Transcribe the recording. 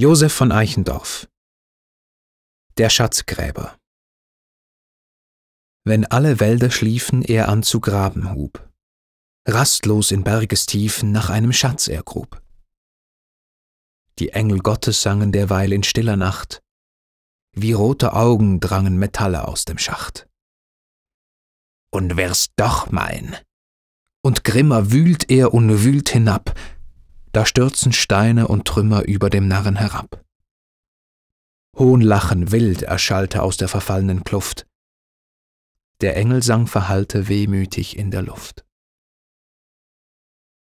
Josef von Eichendorff Der Schatzgräber Wenn alle Wälder schliefen, er an zu graben hub, rastlos in Bergestiefen nach einem Schatz er grub. Die Engel Gottes sangen derweil in stiller Nacht, wie rote Augen drangen Metalle aus dem Schacht. Und wär's doch mein! Und grimmer wühlt er und wühlt hinab, da stürzen Steine und Trümmer über dem Narren herab. Hohnlachen wild erschallte aus der verfallenen Kluft. Der Engel sang verhallte wehmütig in der Luft.